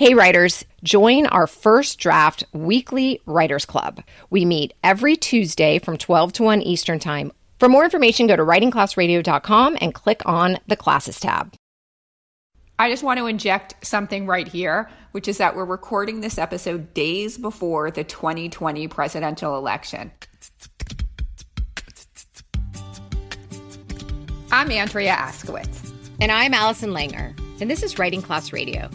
Hey, writers, join our first draft weekly writers club. We meet every Tuesday from 12 to 1 Eastern Time. For more information, go to writingclassradio.com and click on the classes tab. I just want to inject something right here, which is that we're recording this episode days before the 2020 presidential election. I'm Andrea Askowitz. And I'm Allison Langer. And this is Writing Class Radio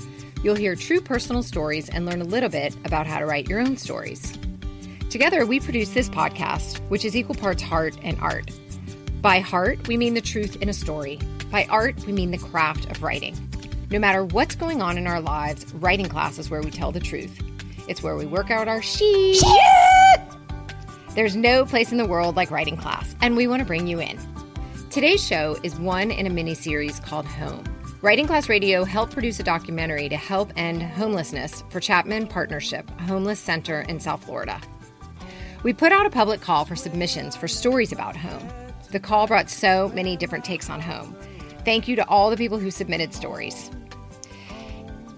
You'll hear true personal stories and learn a little bit about how to write your own stories. Together, we produce this podcast, which is equal parts heart and art. By heart, we mean the truth in a story. By art, we mean the craft of writing. No matter what's going on in our lives, writing class is where we tell the truth. It's where we work out our shit. shit! There's no place in the world like writing class, and we want to bring you in. Today's show is one in a mini series called Home. Writing Class Radio helped produce a documentary to help end homelessness for Chapman Partnership, a homeless center in South Florida. We put out a public call for submissions for stories about home. The call brought so many different takes on home. Thank you to all the people who submitted stories.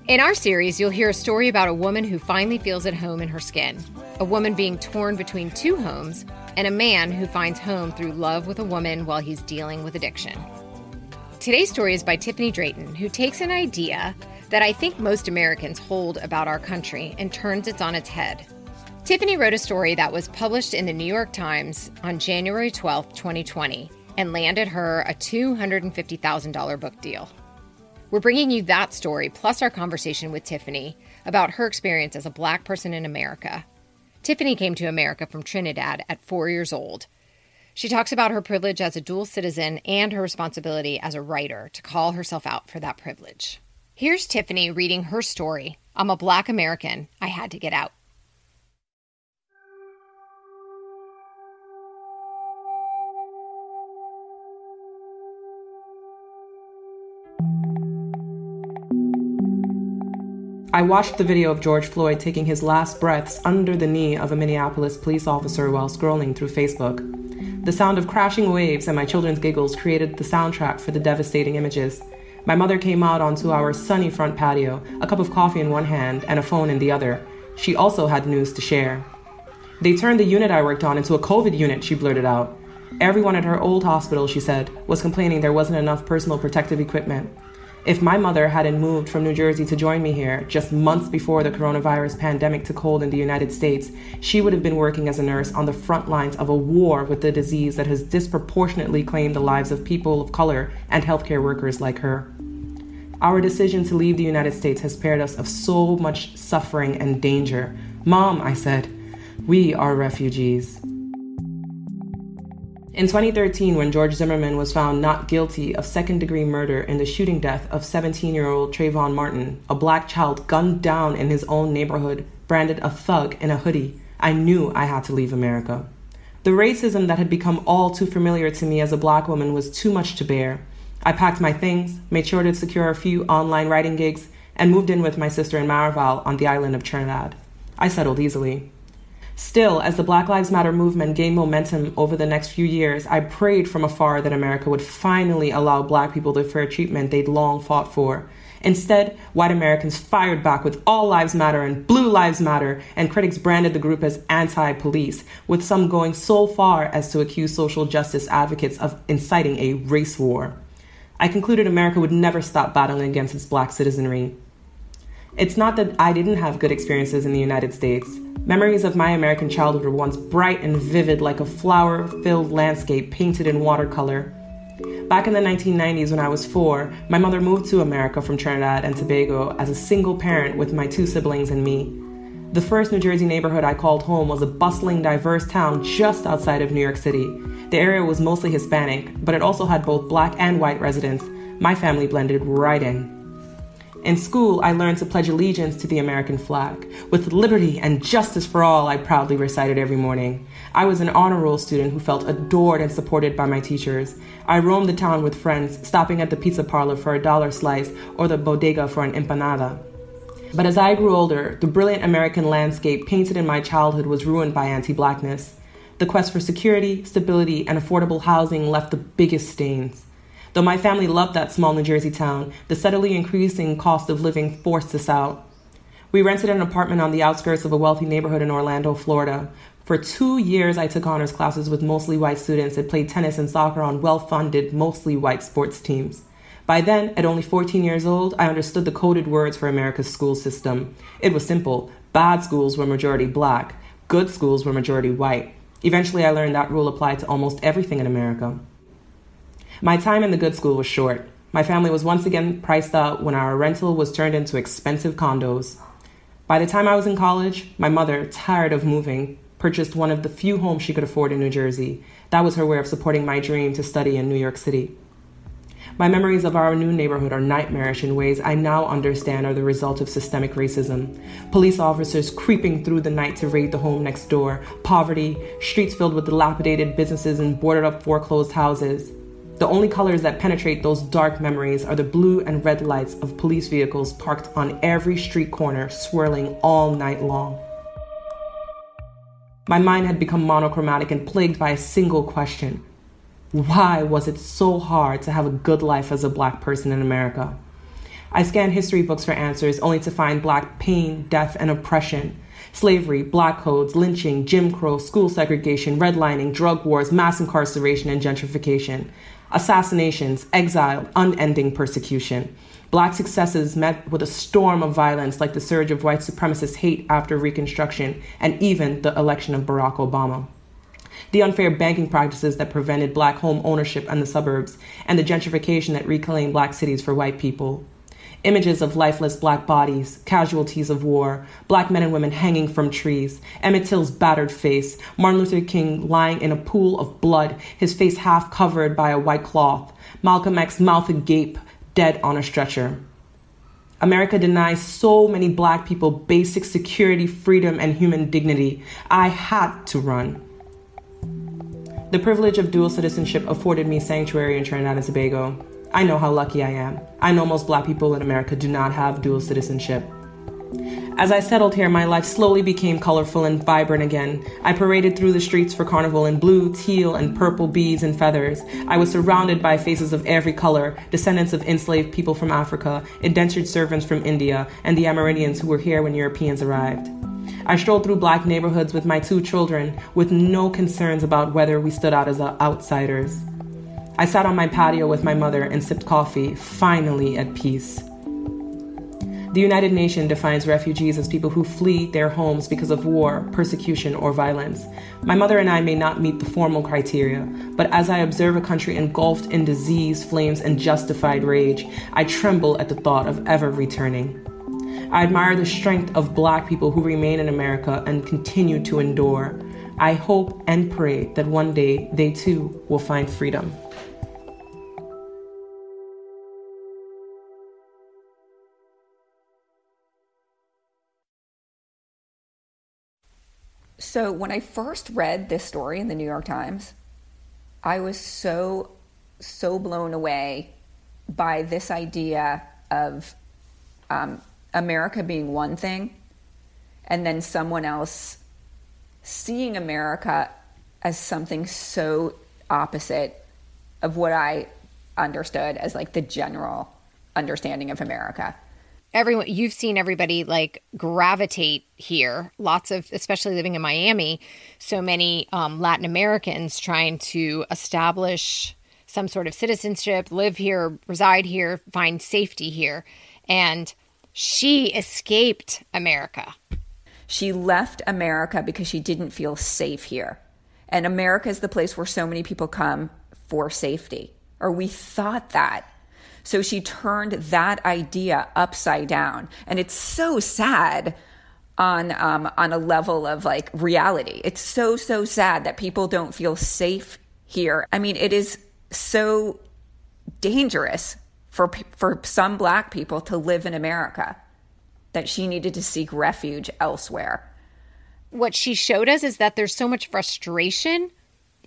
In our series, you'll hear a story about a woman who finally feels at home in her skin, a woman being torn between two homes, and a man who finds home through love with a woman while he's dealing with addiction. Today's story is by Tiffanie Drayton, who takes an idea that I think most Americans hold about our country and turns it on its head. Tiffanie wrote a story that was published in the New York Times on January 12, 2020, and landed her a $250,000 book deal. We're bringing you that story plus our conversation with Tiffanie about her experience as a black person in America. Tiffanie came to America from Trinidad at four years old she talks about her privilege as a dual citizen and her responsibility as a writer to call herself out for that privilege. Here's Tiffanie reading her story I'm a Black American. I had to get out. I watched the video of George Floyd taking his last breaths under the knee of a Minneapolis police officer while scrolling through Facebook. The sound of crashing waves and my children's giggles created the soundtrack for the devastating images. My mother came out onto our sunny front patio, a cup of coffee in one hand and a phone in the other. She also had news to share. They turned the unit I worked on into a COVID unit, she blurted out. Everyone at her old hospital, she said, was complaining there wasn't enough personal protective equipment. If my mother hadn't moved from New Jersey to join me here just months before the coronavirus pandemic took hold in the United States, she would have been working as a nurse on the front lines of a war with the disease that has disproportionately claimed the lives of people of color and healthcare workers like her. Our decision to leave the United States has spared us of so much suffering and danger. Mom, I said, we are refugees. In 2013, when George Zimmerman was found not guilty of second degree murder in the shooting death of 17 year old Trayvon Martin, a black child gunned down in his own neighborhood, branded a thug in a hoodie, I knew I had to leave America. The racism that had become all too familiar to me as a black woman was too much to bear. I packed my things, made sure to secure a few online writing gigs, and moved in with my sister in Maraval on the island of Trinidad. I settled easily. Still, as the Black Lives Matter movement gained momentum over the next few years, I prayed from afar that America would finally allow black people the fair treatment they'd long fought for. Instead, white Americans fired back with All Lives Matter and Blue Lives Matter, and critics branded the group as anti police, with some going so far as to accuse social justice advocates of inciting a race war. I concluded America would never stop battling against its black citizenry. It's not that I didn't have good experiences in the United States. Memories of my American childhood were once bright and vivid like a flower filled landscape painted in watercolor. Back in the 1990s, when I was four, my mother moved to America from Trinidad and Tobago as a single parent with my two siblings and me. The first New Jersey neighborhood I called home was a bustling, diverse town just outside of New York City. The area was mostly Hispanic, but it also had both black and white residents. My family blended right in. In school, I learned to pledge allegiance to the American flag. With liberty and justice for all, I proudly recited every morning. I was an honor roll student who felt adored and supported by my teachers. I roamed the town with friends, stopping at the pizza parlor for a dollar slice or the bodega for an empanada. But as I grew older, the brilliant American landscape painted in my childhood was ruined by anti blackness. The quest for security, stability, and affordable housing left the biggest stains. Though my family loved that small New Jersey town, the steadily increasing cost of living forced us out. We rented an apartment on the outskirts of a wealthy neighborhood in Orlando, Florida. For two years, I took honors classes with mostly white students and played tennis and soccer on well funded, mostly white sports teams. By then, at only 14 years old, I understood the coded words for America's school system. It was simple bad schools were majority black, good schools were majority white. Eventually, I learned that rule applied to almost everything in America. My time in the good school was short. My family was once again priced out when our rental was turned into expensive condos. By the time I was in college, my mother, tired of moving, purchased one of the few homes she could afford in New Jersey. That was her way of supporting my dream to study in New York City. My memories of our new neighborhood are nightmarish in ways I now understand are the result of systemic racism. Police officers creeping through the night to raid the home next door, poverty, streets filled with dilapidated businesses and boarded up foreclosed houses. The only colors that penetrate those dark memories are the blue and red lights of police vehicles parked on every street corner, swirling all night long. My mind had become monochromatic and plagued by a single question Why was it so hard to have a good life as a black person in America? I scanned history books for answers only to find black pain, death, and oppression. Slavery, black codes, lynching, Jim Crow, school segregation, redlining, drug wars, mass incarceration, and gentrification assassinations, exile, unending persecution. Black successes met with a storm of violence like the surge of white supremacist hate after Reconstruction and even the election of Barack Obama. The unfair banking practices that prevented black home ownership in the suburbs, and the gentrification that reclaimed black cities for white people images of lifeless black bodies, casualties of war, black men and women hanging from trees, Emmett Till's battered face, Martin Luther King lying in a pool of blood, his face half covered by a white cloth, Malcolm X mouth agape, dead on a stretcher. America denies so many black people basic security, freedom, and human dignity. I had to run. The privilege of dual citizenship afforded me sanctuary in Trinidad and Tobago. I know how lucky I am. I know most black people in America do not have dual citizenship. As I settled here, my life slowly became colorful and vibrant again. I paraded through the streets for carnival in blue, teal, and purple beads and feathers. I was surrounded by faces of every color descendants of enslaved people from Africa, indentured servants from India, and the Amerindians who were here when Europeans arrived. I strolled through black neighborhoods with my two children with no concerns about whether we stood out as outsiders. I sat on my patio with my mother and sipped coffee, finally at peace. The United Nations defines refugees as people who flee their homes because of war, persecution, or violence. My mother and I may not meet the formal criteria, but as I observe a country engulfed in disease, flames, and justified rage, I tremble at the thought of ever returning. I admire the strength of black people who remain in America and continue to endure. I hope and pray that one day they too will find freedom. So when I first read this story in the New York Times, I was so, so blown away by this idea of um, America being one thing and then someone else seeing America as something so opposite of what I understood as like the general understanding of America everyone you've seen everybody like gravitate here. Lots of especially living in miami so many um, latin americans trying to establish some sort of citizenship live here reside here find safety here. And she escaped america. She left america because she didn't feel safe here. And america is the place where so many people come for safety. Or we thought that so she turned that idea upside down. And it's so sad on um, on a level of like reality. It's so so sad that people don't feel safe here. I mean, it is so dangerous for for some black people to live in America that she needed to seek refuge elsewhere. What she showed us is that there's so much frustration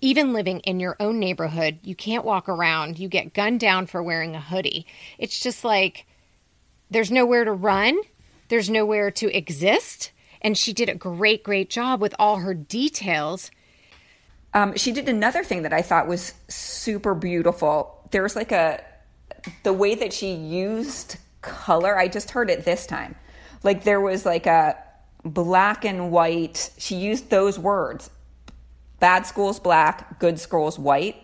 even living in your own neighborhood, you can't walk around. You get gunned down for wearing a hoodie. It's just like there's nowhere to run, there's nowhere to exist. And she did a great, great job with all her details. Um, she did another thing that I thought was super beautiful. There was like a, the way that she used color, I just heard it this time. Like there was like a black and white, she used those words bad schools black, good schools white.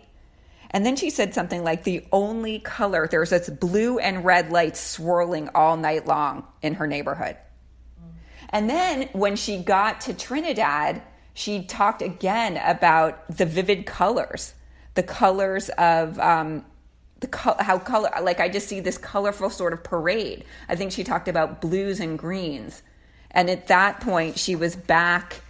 And then she said something like the only color, there's this blue and red light swirling all night long in her neighborhood. And then when she got to Trinidad, she talked again about the vivid colors, the colors of um, the co- how color. Like I just see this colorful sort of parade. I think she talked about blues and greens, and at that point she was back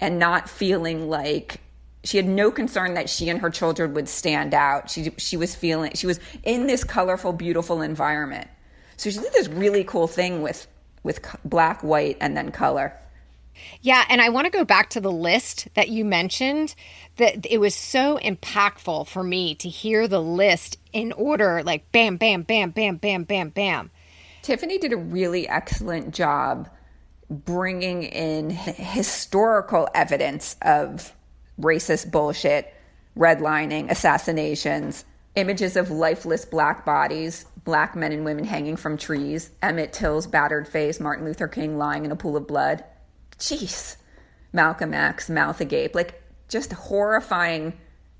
and not feeling like she had no concern that she and her children would stand out. She she was feeling she was in this colorful, beautiful environment. So she did this really cool thing with with black, white, and then color. Yeah, and I want to go back to the list that you mentioned. That it was so impactful for me to hear the list in order, like bam, bam, bam, bam, bam, bam, bam. Tiffanie did a really excellent job bringing in historical evidence of racist bullshit, redlining, assassinations, images of lifeless black bodies, black men and women hanging from trees, Emmett Till's battered face, Martin Luther King lying in a pool of blood. Jeez, Malcolm X, mouth agape, like just horrifying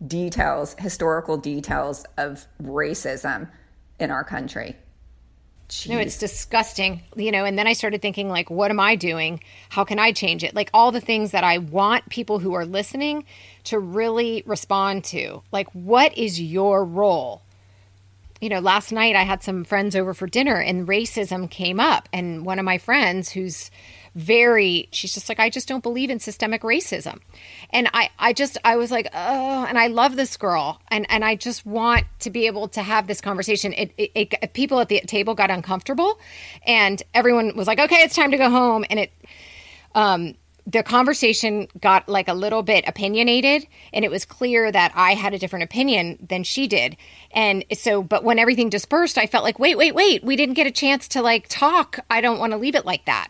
details, historical details of racism in our country. Jeez. No, it's disgusting, you know. And then I started thinking, like, what am I doing? How can I change it? Like, all the things that I want people who are listening to really respond to. Like, what is your role? You know, last night I had some friends over for dinner and racism came up. And one of my friends, who's very she's just like i just don't believe in systemic racism and i i just i was like oh and i love this girl and and i just want to be able to have this conversation it, it, it people at the table got uncomfortable and everyone was like okay it's time to go home and it um the conversation got like a little bit opinionated and it was clear that I had a different opinion than she did. And so but when everything dispersed I felt like wait wait wait we didn't get a chance to like talk. I don't want to leave it like that.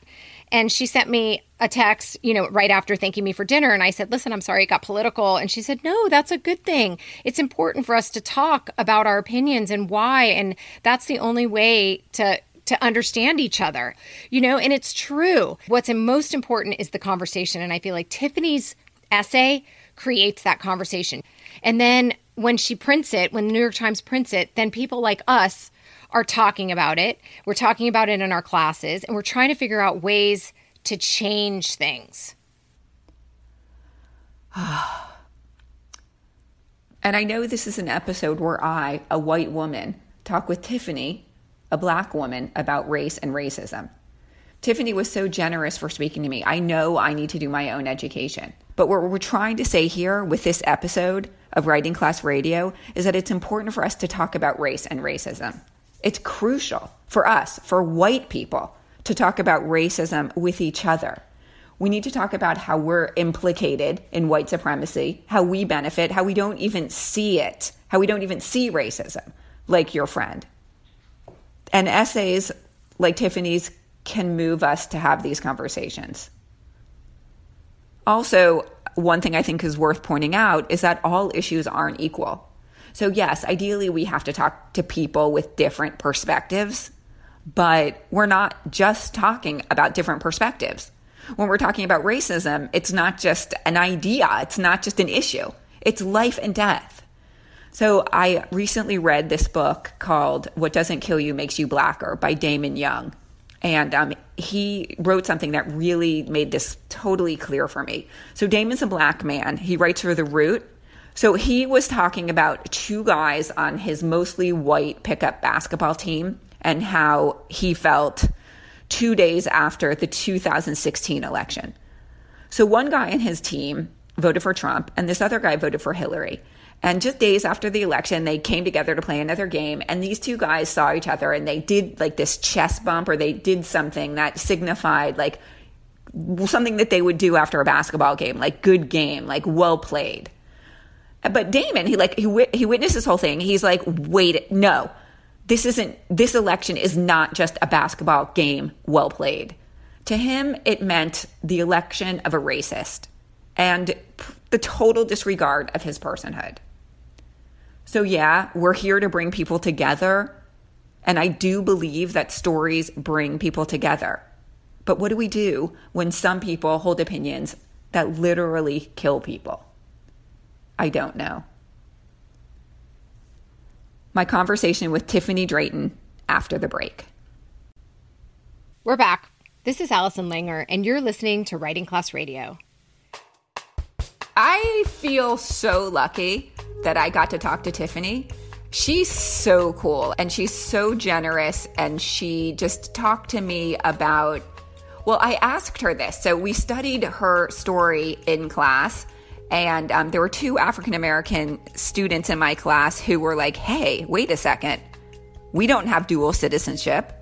And she sent me a text, you know, right after thanking me for dinner. And I said, listen, I'm sorry it got political. And she said, no, that's a good thing. It's important for us to talk about our opinions and why. And that's the only way to to understand each other, you know, and it's true. What's most important is the conversation. And I feel like Tiffanie's essay creates that conversation. And then when she prints it, when the New York Times prints it, then people like us are talking about it. We're talking about it in our classes, and we're trying to figure out ways to change things. and I know this is an episode where I, a white woman, talk with Tiffanie, a black woman, about race and racism. Tiffanie was so generous for speaking to me. I know I need to do my own education. But what we're trying to say here with this episode of Writing Class Radio is that it's important for us to talk about race and racism. It's crucial for us, for white people, to talk about racism with each other. We need to talk about how we're implicated in white supremacy, how we benefit, how we don't even see it, how we don't even see racism, like your friend. And essays like Tiffanie's can move us to have these conversations. Also, one thing I think is worth pointing out is that all issues aren't equal. So, yes, ideally, we have to talk to people with different perspectives, but we're not just talking about different perspectives. When we're talking about racism, it's not just an idea, it's not just an issue, it's life and death. So, I recently read this book called What Doesn't Kill You Makes You Blacker by Damon Young. And um, he wrote something that really made this totally clear for me. So, Damon's a black man. He writes for The Root, so he was talking about two guys on his mostly white pickup basketball team and how he felt two days after the 2016 election. So one guy in his team voted for Trump and this other guy voted for Hillary. And just days after the election, they came together to play another game. And these two guys saw each other and they did like this chest bump or they did something that signified like something that they would do after a basketball game, like good game, like well played. But Damon, he like he he witnessed this whole thing. He's like, wait, no, this isn't. This election is not just a basketball game well played. To him, it meant the election of a racist and the total disregard of his personhood. So yeah, we're here to bring people together, and I do believe that stories bring people together. But what do we do when some people hold opinions that literally kill people? I don't know. My conversation with Tiffanie Drayton after the break. We're back. This is Allison Langer, and you're listening to Writing Class Radio. I feel so lucky that I got to talk to Tiffanie. She's so cool and she's so generous, and she just talked to me about. Well, I asked her this. So we studied her story in class, and um, there were two African American students in my class who were like, hey, wait a second. We don't have dual citizenship.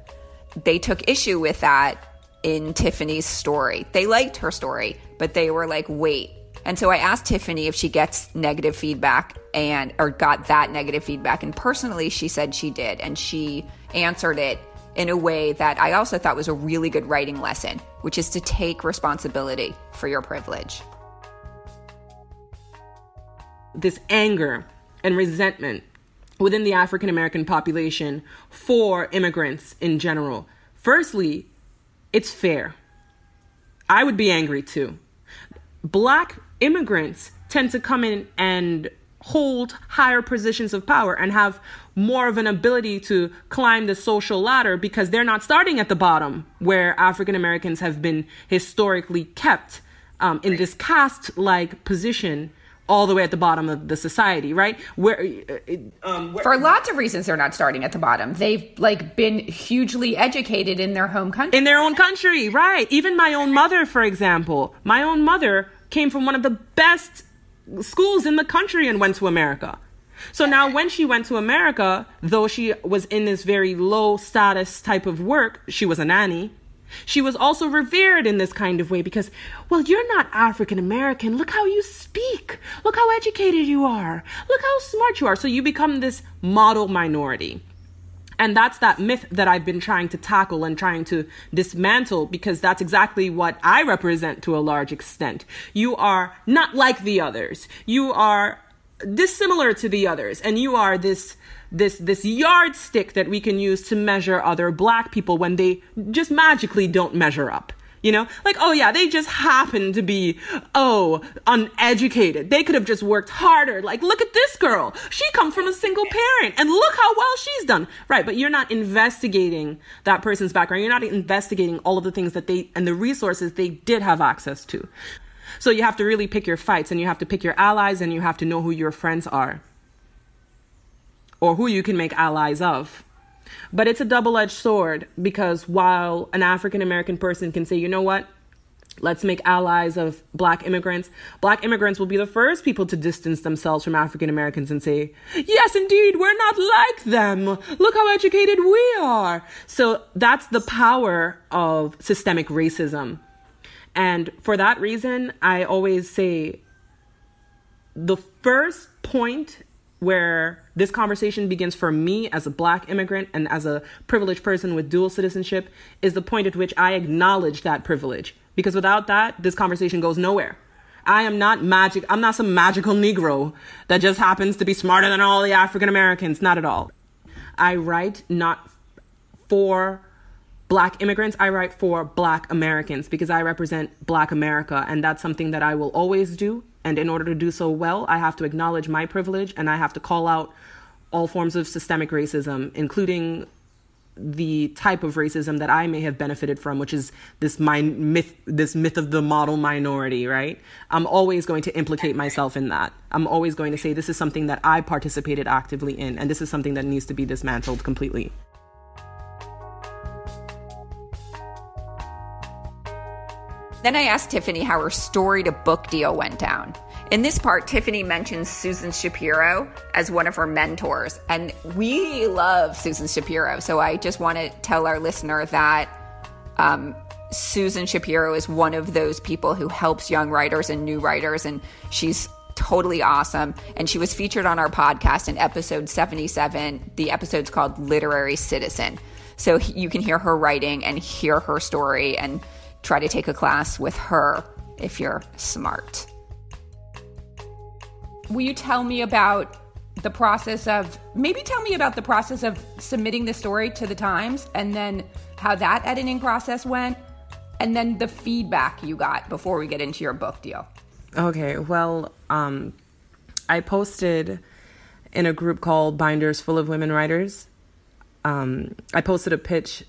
They took issue with that in Tiffanie's story. They liked her story, but they were like, wait, and so I asked Tiffanie if she gets negative feedback and or got that negative feedback and personally she said she did and she answered it in a way that I also thought was a really good writing lesson, which is to take responsibility for your privilege. This anger and resentment within the African American population for immigrants in general. Firstly, it's fair. I would be angry too. Black immigrants tend to come in and hold higher positions of power and have more of an ability to climb the social ladder because they're not starting at the bottom where African Americans have been historically kept um, in this caste like position all the way at the bottom of the society, right? Where, um, where, for lots of reasons, they're not starting at the bottom. They've like been hugely educated in their home country, in their own country, right? Even my own mother, for example, my own mother came from one of the best schools in the country and went to America. So now, when she went to America, though she was in this very low status type of work, she was a nanny. She was also revered in this kind of way because, well, you're not African American. Look how you speak. Look how educated you are. Look how smart you are. So you become this model minority. And that's that myth that I've been trying to tackle and trying to dismantle because that's exactly what I represent to a large extent. You are not like the others. You are dissimilar to the others and you are this this this yardstick that we can use to measure other black people when they just magically don't measure up. You know, like, oh yeah, they just happen to be, oh, uneducated. They could have just worked harder. Like, look at this girl. She comes from a single parent and look how well she's done. Right. But you're not investigating that person's background. You're not investigating all of the things that they and the resources they did have access to. So you have to really pick your fights and you have to pick your allies and you have to know who your friends are or who you can make allies of. But it's a double edged sword because while an African American person can say, you know what, let's make allies of black immigrants, black immigrants will be the first people to distance themselves from African Americans and say, yes, indeed, we're not like them. Look how educated we are. So that's the power of systemic racism. And for that reason, I always say the first point where this conversation begins for me as a black immigrant and as a privileged person with dual citizenship is the point at which I acknowledge that privilege. Because without that, this conversation goes nowhere. I am not magic. I'm not some magical Negro that just happens to be smarter than all the African Americans. Not at all. I write not for black immigrants, I write for black Americans because I represent black America. And that's something that I will always do and in order to do so well, I have to acknowledge my privilege and I have to call out all forms of systemic racism, including the type of racism that I may have benefited from, which is this myth, this myth of the model minority, right? I'm always going to implicate myself in that. I'm always going to say this is something that I participated actively in, and this is something that needs to be dismantled completely. Then I asked Tiffanie how her story to book deal went down. In this part, Tiffanie mentions Susan Shapiro as one of her mentors, and we love Susan Shapiro. So I just want to tell our listener that um, Susan Shapiro is one of those people who helps young writers and new writers, and she's totally awesome. And she was featured on our podcast in episode 77. The episode's called Literary Citizen. So you can hear her writing and hear her story and try to take a class with her if you're smart. Will you tell me about the process of maybe tell me about the process of submitting the story to the Times and then how that editing process went? and then the feedback you got before we get into your book deal. Okay, well, um, I posted in a group called Binders Full of Women Writers. Um, I posted a pitch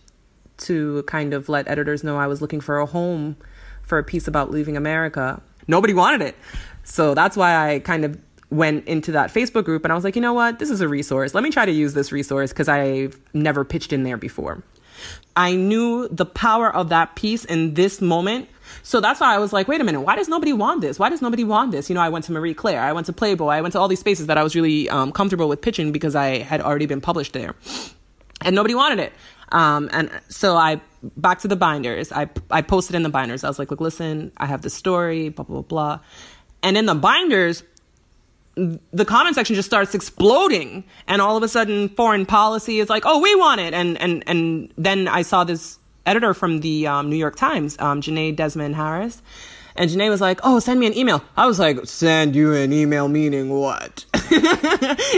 to kind of let editors know I was looking for a home for a piece about leaving America. Nobody wanted it. So that's why I kind of went into that Facebook group and I was like, you know what? This is a resource. Let me try to use this resource because I've never pitched in there before. I knew the power of that piece in this moment. So that's why I was like, wait a minute, why does nobody want this? Why does nobody want this? You know, I went to Marie Claire, I went to Playboy, I went to all these spaces that I was really um, comfortable with pitching because I had already been published there. And nobody wanted it. Um, and so I back to the binders. I I posted in the binders. I was like, look, listen, I have this story, blah blah blah. And in the binders, the comment section just starts exploding and all of a sudden foreign policy is like oh we want it and and and then i saw this editor from the um, new york times um, Jenée Desmond Harris and Jenée was like, "Oh, send me an email." I was like, "Send you an email meaning what?"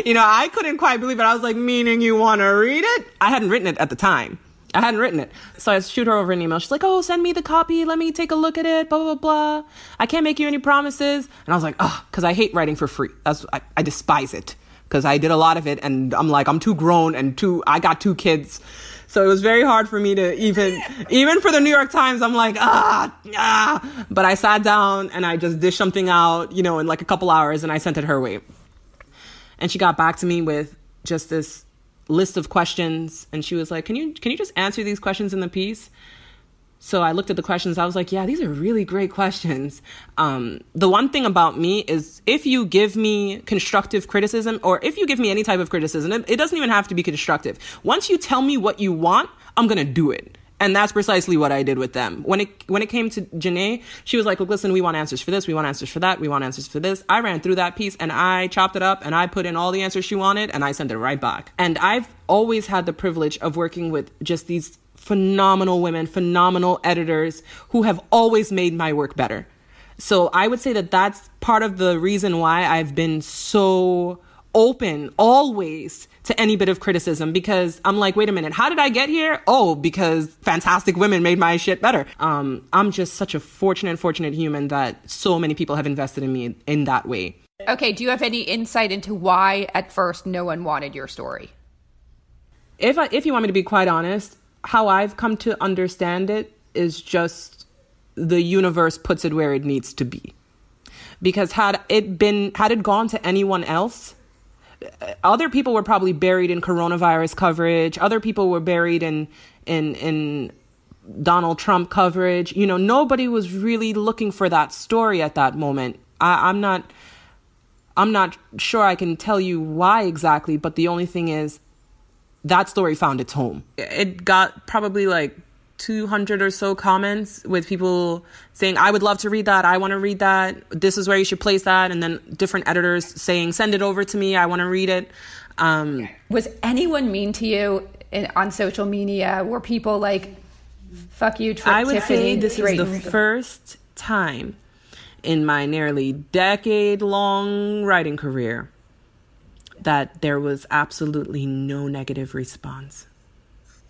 you know, I couldn't quite believe it. I was like, "Meaning you want to read it?" I hadn't written it at the time. I hadn't written it. So I shoot her over an email. She's like, oh, send me the copy. Let me take a look at it. Blah, blah, blah. I can't make you any promises. And I was like, oh, because I hate writing for free. That's I, I despise it because I did a lot of it. And I'm like, I'm too grown and too, I got two kids. So it was very hard for me to even, even for the New York Times, I'm like, ah, ah. But I sat down and I just dished something out, you know, in like a couple hours and I sent it her way. And she got back to me with just this list of questions and she was like can you can you just answer these questions in the piece so i looked at the questions i was like yeah these are really great questions um, the one thing about me is if you give me constructive criticism or if you give me any type of criticism it, it doesn't even have to be constructive once you tell me what you want i'm gonna do it and that's precisely what I did with them. When it when it came to Jenée, she was like, "Look, listen, we want answers for this, we want answers for that, we want answers for this." I ran through that piece and I chopped it up and I put in all the answers she wanted and I sent it right back. And I've always had the privilege of working with just these phenomenal women, phenomenal editors who have always made my work better. So I would say that that's part of the reason why I've been so open always to any bit of criticism because I'm like, wait a minute, how did I get here? Oh, because fantastic women made my shit better. Um, I'm just such a fortunate, fortunate human that so many people have invested in me in that way. Okay, do you have any insight into why at first no one wanted your story? If I, if you want me to be quite honest, how I've come to understand it is just the universe puts it where it needs to be. Because had it been had it gone to anyone else, other people were probably buried in coronavirus coverage. Other people were buried in in in Donald Trump coverage. You know, nobody was really looking for that story at that moment. I, I'm not I'm not sure I can tell you why exactly, but the only thing is that story found its home. It got probably like 200 or so comments with people saying, I would love to read that. I want to read that. This is where you should place that. And then different editors saying, send it over to me. I want to read it. Um, Was anyone mean to you in, on social media? Were people like, fuck you, Tri- I would Tiffanie, say this is the first time in my nearly decade long writing career that there was absolutely no negative response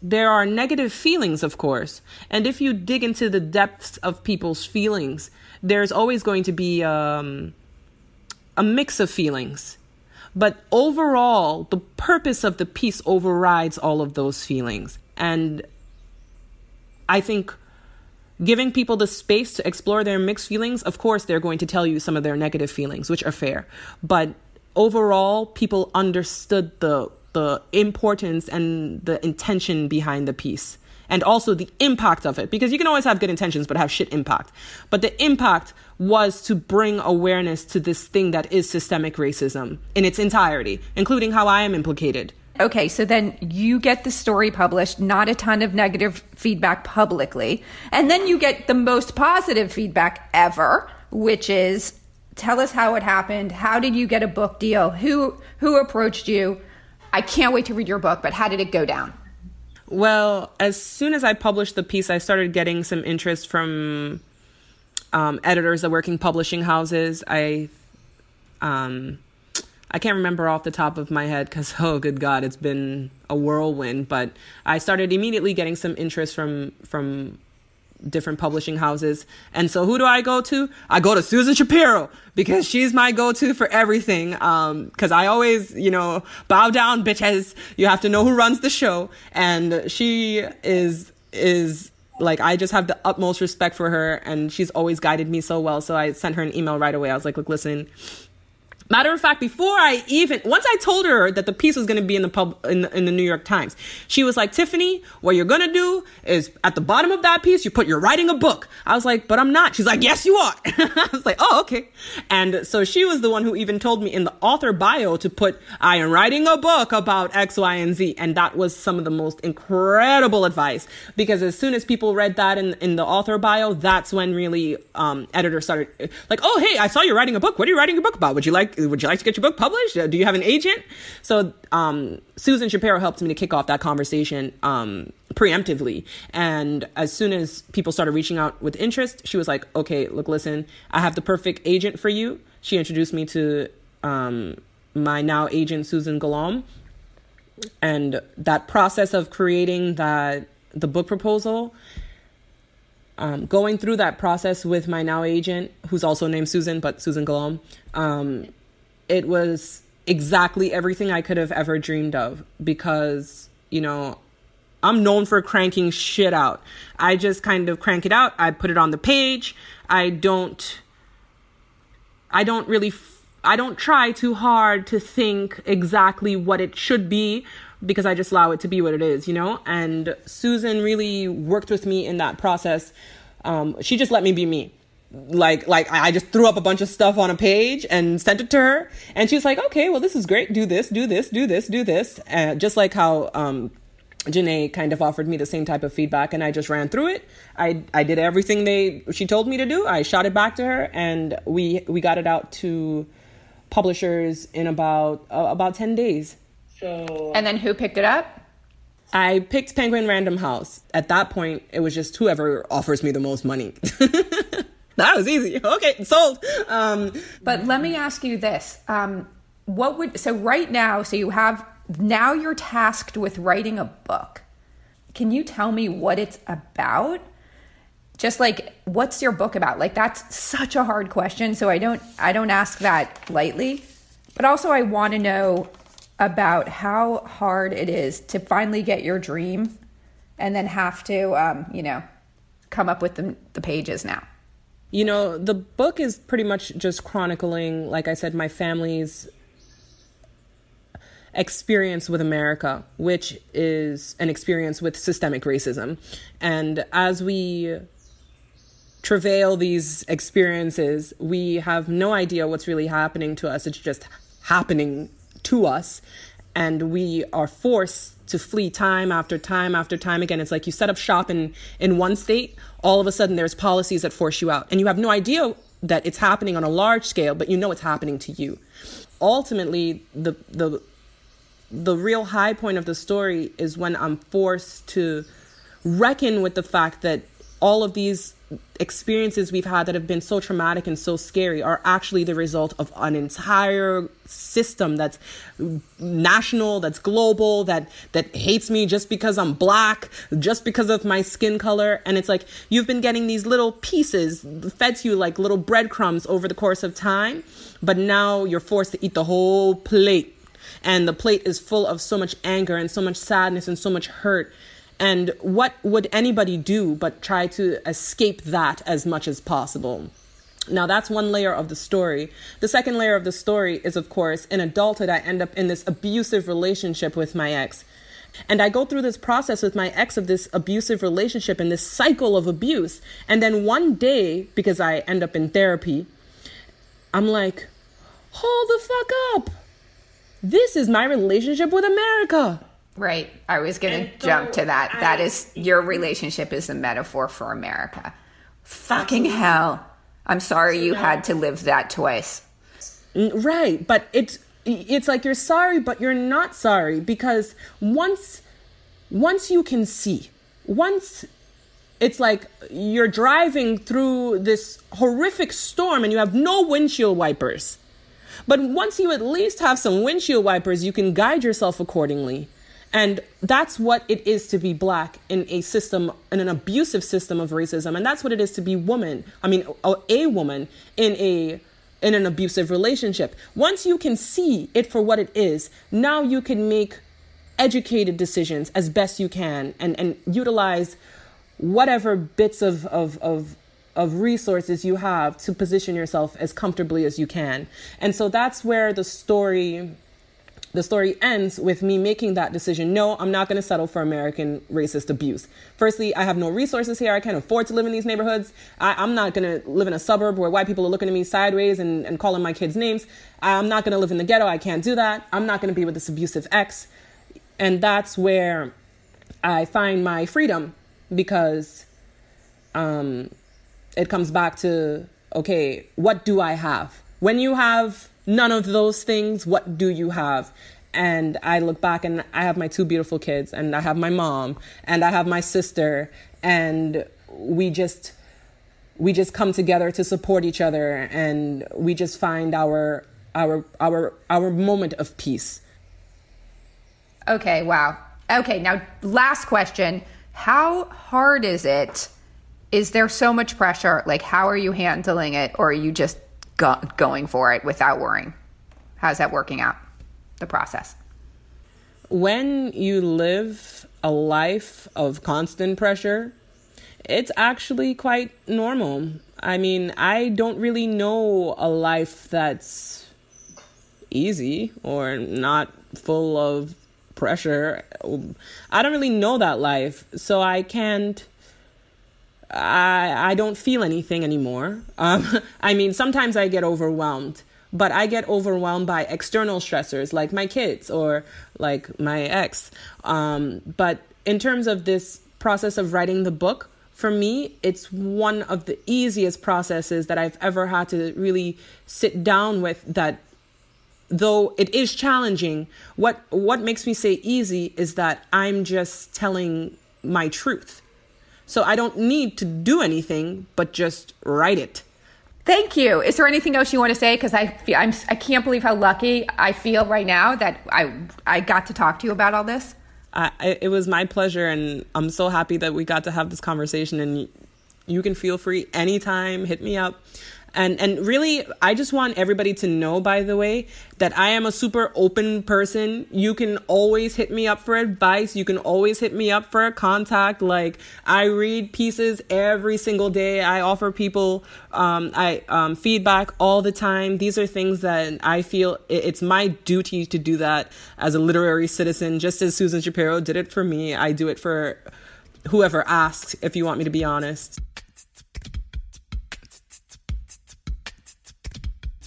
there are negative feelings, of course. And if you dig into the depths of people's feelings, there's always going to be um, a mix of feelings. But overall, the purpose of the piece overrides all of those feelings. And I think giving people the space to explore their mixed feelings, of course, they're going to tell you some of their negative feelings, which are fair. But overall, people understood the the importance and the intention behind the piece and also the impact of it. Because you can always have good intentions but have shit impact. But the impact was to bring awareness to this thing that is systemic racism in its entirety including how i am implicated. Okay so then you get the story published not a ton of negative feedback publicly and then you get the most positive feedback ever which is tell us how it happened how did you get a book deal who who approached you I can't wait to read your book, but how did it go down? Well, as soon as I published the piece, I started getting some interest from um, editors that work in publishing houses. I, um, I can't remember off the top of my head because oh, good God, it's been a whirlwind. But I started immediately getting some interest from from different publishing houses. And so who do I go to? I go to Susan Shapiro because she's my go-to for everything. Um, cause I always, you know, bow down bitches. You have to know who runs the show. And she is, is like, I just have the utmost respect for her and she's always guided me so well. So I sent her an email right away. I was like, look, listen, Matter of fact, before I even once I told her that the piece was going to be in the pub in the, in the New York Times, she was like, "Tiffanie, what you're going to do is at the bottom of that piece, you put you're writing a book." I was like, "But I'm not." She's like, "Yes, you are." I was like, "Oh, okay." And so she was the one who even told me in the author bio to put, "I am writing a book about X, Y, and Z," and that was some of the most incredible advice because as soon as people read that in in the author bio, that's when really um, editors started like, "Oh, hey, I saw you're writing a book. What are you writing a book about? Would you like?" Would you like to get your book published? Uh, do you have an agent? So um, Susan Shapiro helped me to kick off that conversation um, preemptively. And as soon as people started reaching out with interest, she was like, okay, look, listen, I have the perfect agent for you. She introduced me to um, my now agent, Susan Galam. And that process of creating that the book proposal um, going through that process with my now agent, who's also named Susan, but Susan Galam, um, it was exactly everything I could have ever dreamed of because, you know, I'm known for cranking shit out. I just kind of crank it out. I put it on the page. I don't I don't really I don't try too hard to think exactly what it should be because I just allow it to be what it is, you know? And Susan really worked with me in that process. Um, she just let me be me like like I just threw up a bunch of stuff on a page and sent it to her, and she was like, "Okay, well, this is great. Do this, do this, do this, do this." And just like how um, Jenée kind of offered me the same type of feedback, and I just ran through it. I I did everything they she told me to do. I shot it back to her, and we we got it out to publishers in about uh, about ten days. So and then who picked it up? I picked Penguin Random House. At that point, it was just whoever offers me the most money. that was easy. Okay, sold. Um, but let me ask you this: um, What would so right now? So you have now you're tasked with writing a book. Can you tell me what it's about? Just like what's your book about? Like that's such a hard question. So I don't I don't ask that lightly. But also I want to know about how hard it is to finally get your dream and then have to um, you know come up with the, the pages now you know, the book is pretty much just chronicling, like I said, my family's experience with America, which is an experience with systemic racism. And as we travail these experiences, we have no idea what's really happening to us. It's just happening to us. And we are forced to flee time after time after time again. It's like you set up shop in, in one state, all of a sudden there's policies that force you out. And you have no idea that it's happening on a large scale, but you know it's happening to you. Ultimately, the the the real high point of the story is when I'm forced to reckon with the fact that all of these experiences we've had that have been so traumatic and so scary are actually the result of an entire system that's national that's global that that hates me just because I'm black just because of my skin color. And it's like you've been getting these little pieces fed to you like little breadcrumbs over the course of time but now you're forced to eat the whole plate. And the plate is full of so much anger and so much sadness and so much hurt and what would anybody do but try to escape that as much as possible? Now, that's one layer of the story. The second layer of the story is, of course, in adulthood, I end up in this abusive relationship with my ex. And I go through this process with my ex of this abusive relationship and this cycle of abuse. And then one day, because I end up in therapy, I'm like, hold the fuck up. This is my relationship with America. Right. I was going to jump to that. I, that is your relationship is the metaphor for America. Fucking hell. I'm sorry you had to live that twice. Right, but it's it's like you're sorry but you're not sorry because once once you can see, once it's like you're driving through this horrific storm and you have no windshield wipers. But once you at least have some windshield wipers, you can guide yourself accordingly And that's what it is to be black in a system, in an abusive system of racism. And that's what it is to be woman. I mean, a, woman in a in an abusive relationship. Once you can see it for what it is, now you can make educated decisions as best you can and, and utilize whatever bits of, of, of, of resources you have to position yourself as comfortably as you can. And so that's where the story the story ends with me making that decision. No, I'm not going to settle for American racist abuse. Firstly, I have no resources here. I can't afford to live in these neighborhoods. I, am not going to live in a suburb where white people are looking at me sideways and, and calling my kids names. I'm not going to live in the ghetto. I can't do that. I'm not going to be with this abusive ex. And that's where I find my freedom because um, it comes back to okay, what do I have? When you have none of those things, what do you have? And I look back and I have my two beautiful kids, and I have my mom, and I have my sister, and we just we just come together to support each other and we just find our our our our moment of peace. Okay, wow. Okay, now last question. How hard is it? Is there so much pressure? Like how are you handling it or are you just go- going for it without worrying? How's that working out, the process? When you live a life of constant pressure, it's actually quite normal. I mean, I don't really know a life that's easy or not full of pressure. I don't really know that life, so I can't I I don't feel anything anymore. Um, I mean, sometimes I get overwhelmed, but I get overwhelmed by external stressors like my kids or like my ex. Um, but in terms of this process of writing the book, for me, it's one of the easiest processes that I've ever had to really sit down with. That though it is challenging, what what makes me say easy is that I'm just telling my truth so I don't need to do anything but just write it. Thank you. Is there anything else you want to say? Because I feel I'm I can't believe how lucky I feel right now that I I got to talk to you about all this. I, it was my pleasure, and I'm so happy that we got to have this conversation. And you can feel free anytime, hit me up and and really i just want everybody to know by the way that i am a super open person. You can always hit me up for advice. You can always hit me up for a contact. Like i read pieces every single day. I offer people um, i um, feedback all the time. These are things that i feel it's my duty to do that as a literary citizen just as susan shapiro did it for me. I do it for whoever asks if you want me to be honest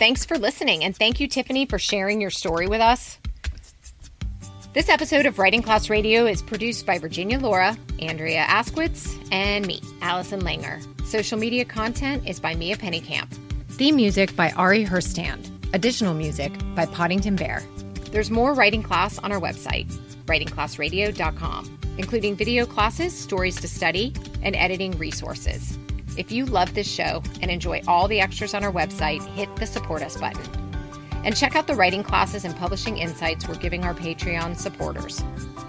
Thanks for listening, and thank you, Tiffanie, for sharing your story with us. This episode of Writing Class Radio is produced by Virginia Lora, Andrea Askowitz, and me, Allison Langer. Social media content is by Mia Pennekamp. Theme music by Ari Herstand. Additional music by Podington Bear. There's more writing class on our website, writingclassradio.com, including video classes, stories to study, and editing resources. If you love this show and enjoy all the extras on our website, hit the support us button. And check out the writing classes and publishing insights we're giving our Patreon supporters.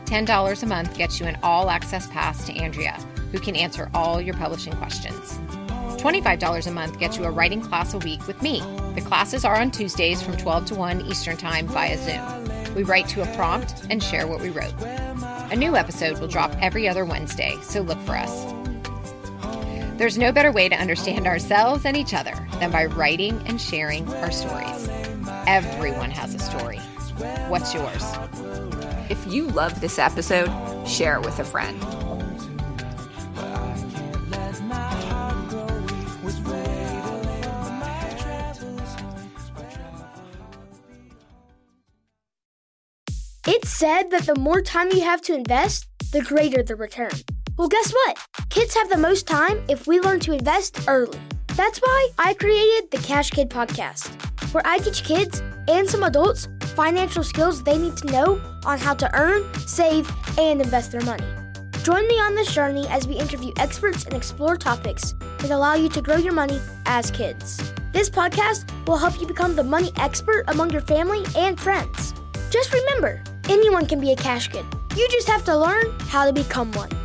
$10 a month gets you an all access pass to Andrea, who can answer all your publishing questions. $25 a month gets you a writing class a week with me. The classes are on Tuesdays from 12 to 1 Eastern Time via Zoom. We write to a prompt and share what we wrote. A new episode will drop every other Wednesday, so look for us. There's no better way to understand ourselves and each other than by writing and sharing our stories. Everyone has a story. What's yours? If you love this episode, share it with a friend. It's said that the more time you have to invest, the greater the return. Well, guess what? Kids have the most time if we learn to invest early. That's why I created the Cash Kid podcast, where I teach kids and some adults financial skills they need to know on how to earn, save, and invest their money. Join me on this journey as we interview experts and explore topics that allow you to grow your money as kids. This podcast will help you become the money expert among your family and friends. Just remember, anyone can be a cash kid You just have to learn how to become one.